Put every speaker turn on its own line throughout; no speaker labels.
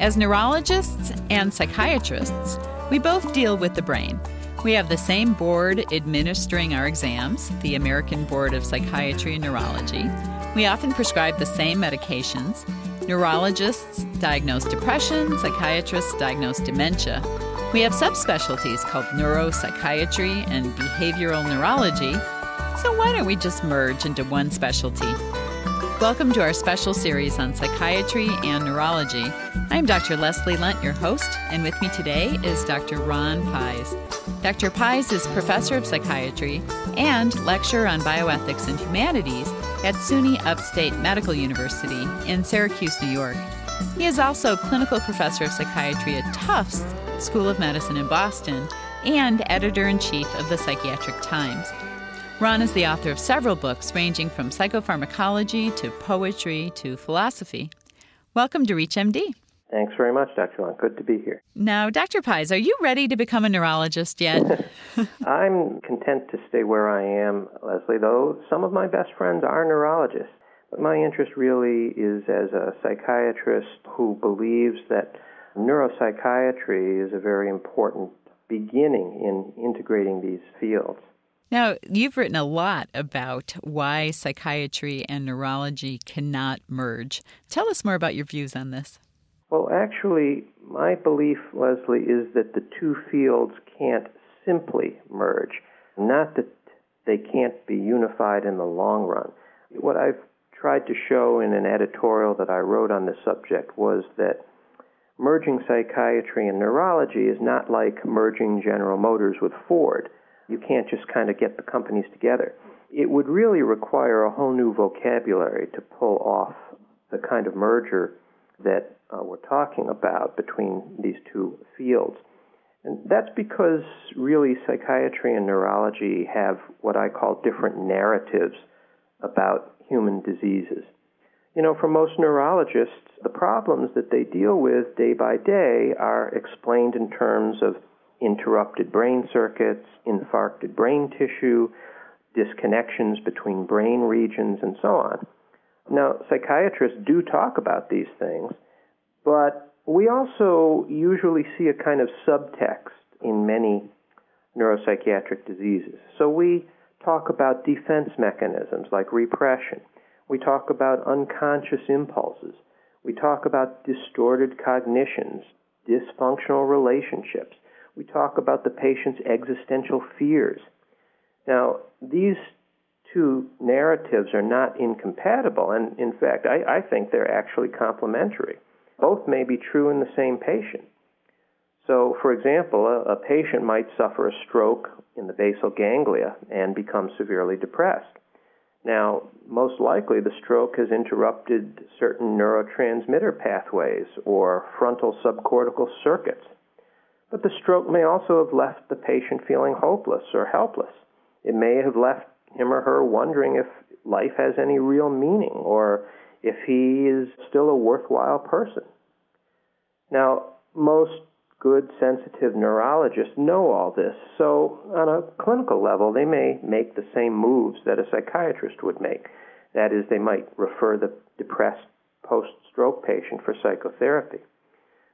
As neurologists and psychiatrists, we both deal with the brain. We have the same board administering our exams, the American Board of Psychiatry and Neurology. We often prescribe the same medications. Neurologists diagnose depression, psychiatrists diagnose dementia. We have subspecialties called neuropsychiatry and behavioral neurology. So why don't we just merge into one specialty? Welcome to our special series on psychiatry and neurology. I'm Dr. Leslie Lundt, your host, and with me today is Dr. Ron Pies. Dr. Pies is professor of psychiatry and lecturer on bioethics and humanities at SUNY Upstate Medical University in Syracuse, New York. He is also clinical professor of psychiatry at Tufts School of Medicine in Boston and editor in chief of the Psychiatric Times. Ron is the author of several books ranging from psychopharmacology to poetry to philosophy. Welcome to ReachMD.
Thanks very much, Dr. Long. Good to be here.
Now, Dr. Pies, are you ready to become a neurologist yet?
I'm content to stay where I am, Leslie, though some of my best friends are neurologists. But my interest really is as a psychiatrist who believes that neuropsychiatry is a very important beginning in integrating these fields.
Now, you've written a lot about why psychiatry and neurology cannot merge. Tell us more about your views on this.
Well, actually, my belief, Leslie, is that the two fields can't simply merge, not that they can't be unified in the long run. What I've tried to show in an editorial that I wrote on the subject was that merging psychiatry and neurology is not like merging General Motors with Ford you can't just kind of get the companies together. It would really require a whole new vocabulary to pull off the kind of merger that uh, we're talking about between these two fields. And that's because really psychiatry and neurology have what I call different narratives about human diseases. You know, for most neurologists, the problems that they deal with day by day are explained in terms of interrupted brain circuits, infarcted brain tissue, disconnections between brain regions, and so on. Now, psychiatrists do talk about these things, but we also usually see a kind of subtext in many neuropsychiatric diseases. So we talk about defense mechanisms like repression. We talk about unconscious impulses. We talk about distorted cognitions, dysfunctional relationships we talk about the patient's existential fears. Now, these two narratives are not incompatible, and in fact, I, I think they're actually complementary. Both may be true in the same patient. So, for example, a, a patient might suffer a stroke in the basal ganglia and become severely depressed. Now, most likely the stroke has interrupted certain neurotransmitter pathways or frontal subcortical circuits but the stroke may also have left the patient feeling hopeless or helpless. It may have left him or her wondering if life has any real meaning or if he is still a worthwhile person. Now, most good sensitive neurologists know all this, so on a clinical level, they may make the same moves that a psychiatrist would make. That is, they might refer the depressed post stroke patient for psychotherapy.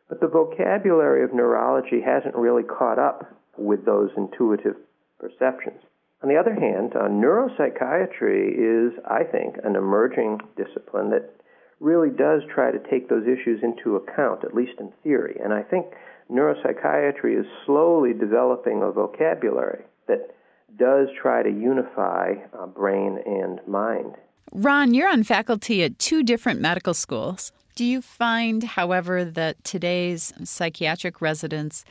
But the vocabulary of neurology hasn't really caught up with those intuitive perceptions. On the other hand, uh, neuropsychiatry is, I think, an emerging discipline that really does try to take those issues into account, at least in theory. And I think neuropsychiatry is slowly developing a vocabulary that does try to unify uh, brain and mind.
Ron, you're on faculty at two different medical schools. Do you find, however, that today's psychiatric residents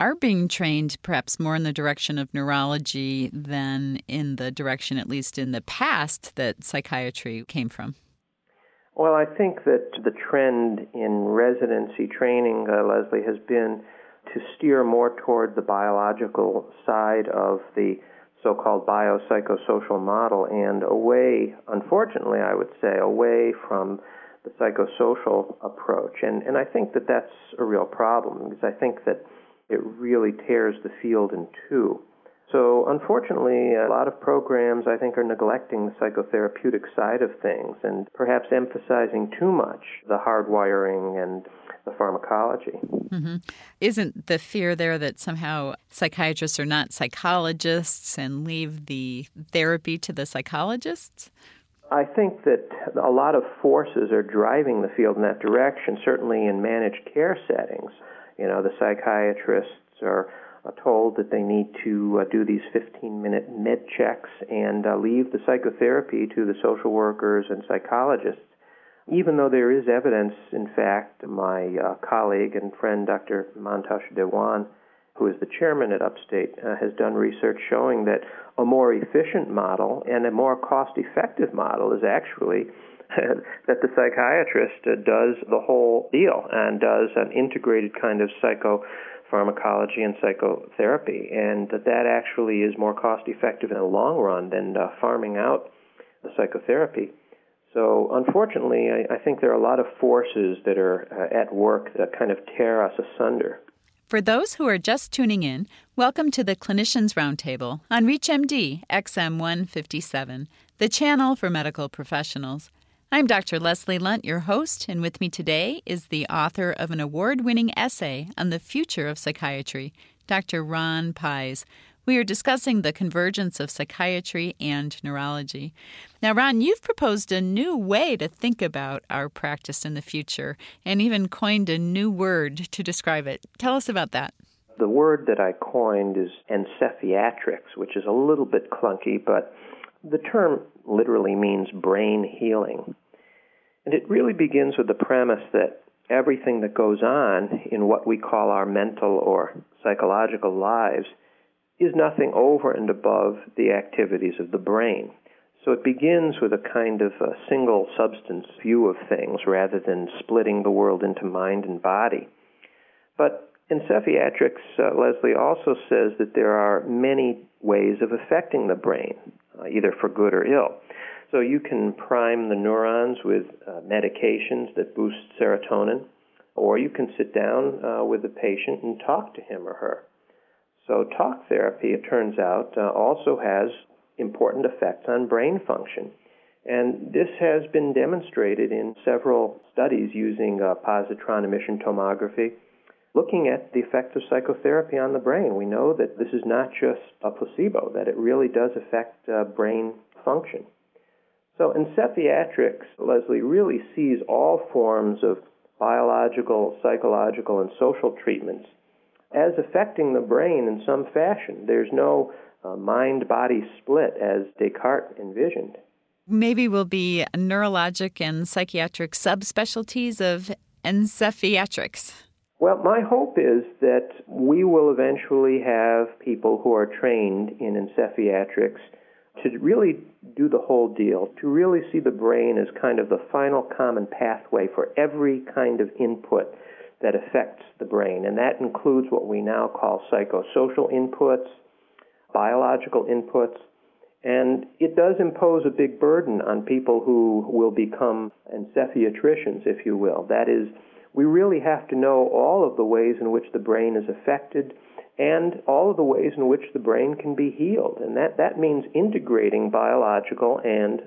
are being trained perhaps more in the direction of neurology than in the direction, at least in the past, that psychiatry came from?
Well, I think that the trend in residency training, uh, Leslie, has been to steer more toward the biological side of the so called biopsychosocial model and away, unfortunately, I would say, away from the psychosocial approach. And, and I think that that's a real problem because I think that it really tears the field in two. So, unfortunately, a lot of programs I think are neglecting the psychotherapeutic side of things and perhaps emphasizing too much the hardwiring and the pharmacology.
Mm-hmm. Isn't the fear there that somehow psychiatrists are not psychologists and leave the therapy to the psychologists?
I think that a lot of forces are driving the field in that direction, certainly in managed care settings. You know, the psychiatrists are told that they need to uh, do these 15 minute med checks and uh, leave the psychotherapy to the social workers and psychologists. Even though there is evidence, in fact, my uh, colleague and friend Dr. Mantosh Dewan, who is the chairman at Upstate, uh, has done research showing that a more efficient model and a more cost effective model is actually that the psychiatrist does the whole deal and does an integrated kind of psychopharmacology and psychotherapy, and that that actually is more cost effective in the long run than uh, farming out the psychotherapy. So, unfortunately, I, I, think there are a lot of forces that are uh, at work that kind of tear us asunder.
For those who are just tuning in, welcome to the Clinicians Roundtable on ReachMD XM 157, the channel for medical professionals. I'm Dr. Leslie Lundt, your host, and with me today is the author of an award winning essay on the future of psychiatry, Dr. Ron Pies. We are discussing the convergence of psychiatry and neurology. Now, Ron, you've proposed a new way to think about our practice in the future and even coined a new word to describe it. Tell us about that.
The word that I coined is encephiatrics, which is a little bit clunky, but the term literally means brain healing. And it really begins with the premise that everything that goes on in what we call our mental or psychological lives is nothing over and above the activities of the brain. So it begins with a kind of a single substance view of things rather than splitting the world into mind and body. But encephiatrics, uh, Leslie also says that there are many ways of affecting the brain, uh, either for good or ill. So you can prime the neurons with uh, medications that boost serotonin, or you can sit down uh, with the patient and talk to him or her. So, talk therapy, it turns out, uh, also has important effects on brain function. And this has been demonstrated in several studies using uh, positron emission tomography, looking at the effects of psychotherapy on the brain. We know that this is not just a placebo, that it really does affect uh, brain function. So, in encephiatrics, Leslie, really sees all forms of biological, psychological, and social treatments as affecting the brain in some fashion. There's no uh, mind body split as Descartes envisioned.
Maybe we'll be neurologic and psychiatric subspecialties of encephiatrics.
Well, my hope is that we will eventually have people who are trained in encephiatrics to really do the whole deal, to really see the brain as kind of the final common pathway for every kind of input that affects the brain, and that includes what we now call psychosocial inputs, biological inputs, and it does impose a big burden on people who will become encephiatricians, if you will. That is, we really have to know all of the ways in which the brain is affected and all of the ways in which the brain can be healed. And that, that means integrating biological and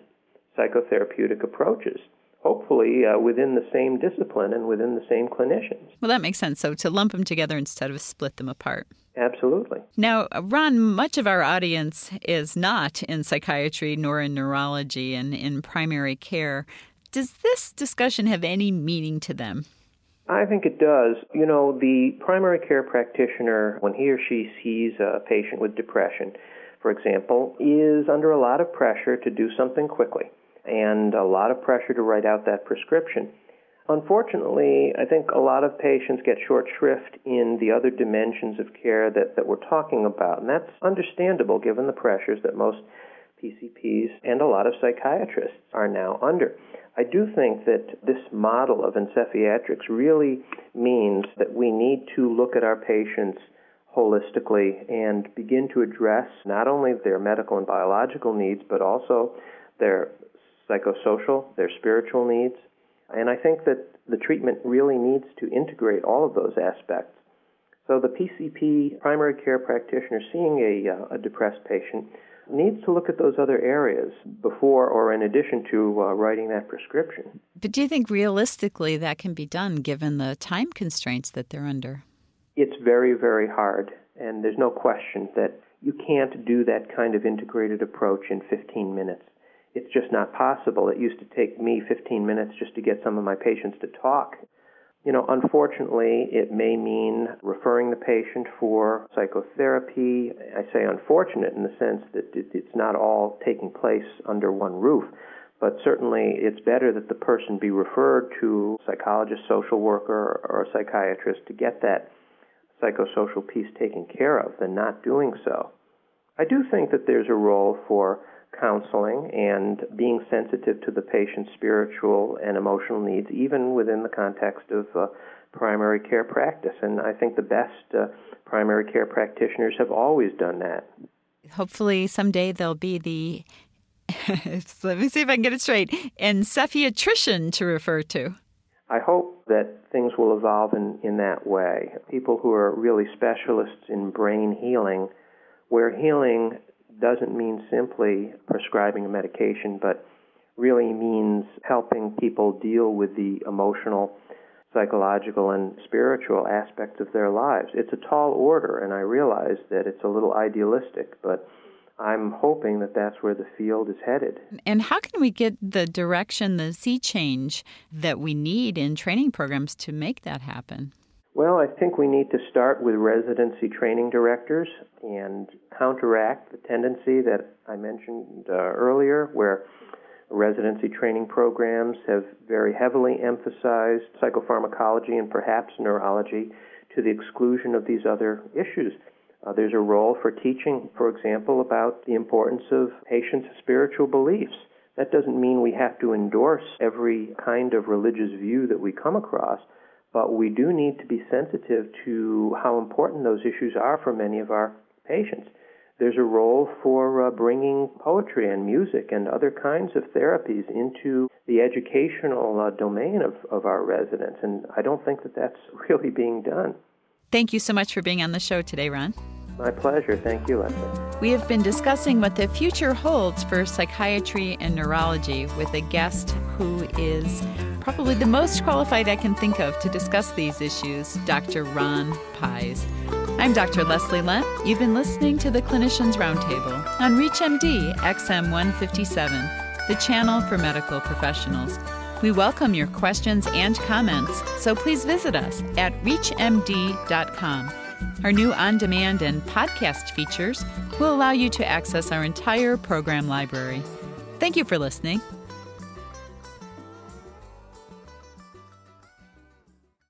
psychotherapeutic approaches hopefully uh, within the same discipline and within the same clinicians.
Well, that makes sense. So to lump them together instead of split them apart.
Absolutely.
Now, Ron, much of our audience is not in psychiatry nor in neurology and in primary care. Does this discussion have any meaning to them?
I think it does. You know, the primary care practitioner, when he or she sees a patient with depression, for example, is under a lot of pressure to do something quickly and a lot of pressure to write out that prescription. Unfortunately, I think a lot of patients get short shrift in the other dimensions of care that, that we're talking about, and that's understandable given the pressures that most PCPs and a lot of psychiatrists are now under. I do think that this model of encephiatrics really means that we need to look at our patients holistically and begin to address not only their medical and biological needs, but also their psychosocial, their spiritual needs. And I think that the treatment really needs to integrate all of those aspects. So the PCP, primary care practitioner, seeing a, uh, a depressed patient, needs to look at those other areas before or in addition to uh, writing that prescription.
But do you think realistically that can be done given the time constraints that they're under?
It's very, very hard, and there's no question that you can't do that kind of integrated approach in 15 minutes. It's just not possible. It used to take me 15 minutes just to get some of my patients to talk. You know, unfortunately, it may mean referring the patient for psychotherapy. I say unfortunate in the sense that it's not all taking place under one roof, but certainly it's better that the person be referred to a psychologist, social worker, or a psychiatrist to get that psychosocial piece taken care of than not doing so. I do think that there's a role for counseling and being sensitive to the patient's spiritual and emotional needs, even within the context of uh, primary care practice. And I think the best uh, primary care practitioners have always done that.
Hopefully, someday there'll be the, let me see if I can get it straight, encephaliatrician to refer to.
I hope that things will evolve in, in that way. People who are really specialists in brain healing, where healing doesn't mean simply prescribing a medication, but really means helping people deal with the emotional, psychological, and spiritual aspects of their lives. It's a tall order, and I realize that it's a little idealistic, but I'm hoping that that's where the field is headed.
And how can we get the direction, the sea change that we need in training programs to make that happen?
Well, I think we need to start with residency training directors and counteract the tendency that I mentioned uh, earlier, where residency training programs have very heavily emphasized psychopharmacology and perhaps neurology to the exclusion of these other issues. Uh, there's a role for teaching, for example, about the importance of patients' spiritual beliefs. That doesn't mean we have to endorse every kind of religious view that we come across, but we do need to be sensitive to how important those issues are for many of our patients. There's a role for uh, bringing poetry and music and other kinds of therapies into the educational uh, domain of, of our residents, and I don't think that that's really being done.
Thank you so much for being on the show today, Ron.
My pleasure. Thank you, Leslie.
We have been discussing what the future holds for psychiatry and neurology with a guest who is probably the most qualified I can think of to discuss these issues, Dr. Ron Pies. I'm Dr. Leslie Lundt. You've been listening to the Clinicians Roundtable on ReachMD XM 157, the channel for medical professionals. We welcome your questions and comments, so please visit us at reachmd.com. Our new on demand and podcast features will allow you to access our entire program library. Thank you for listening.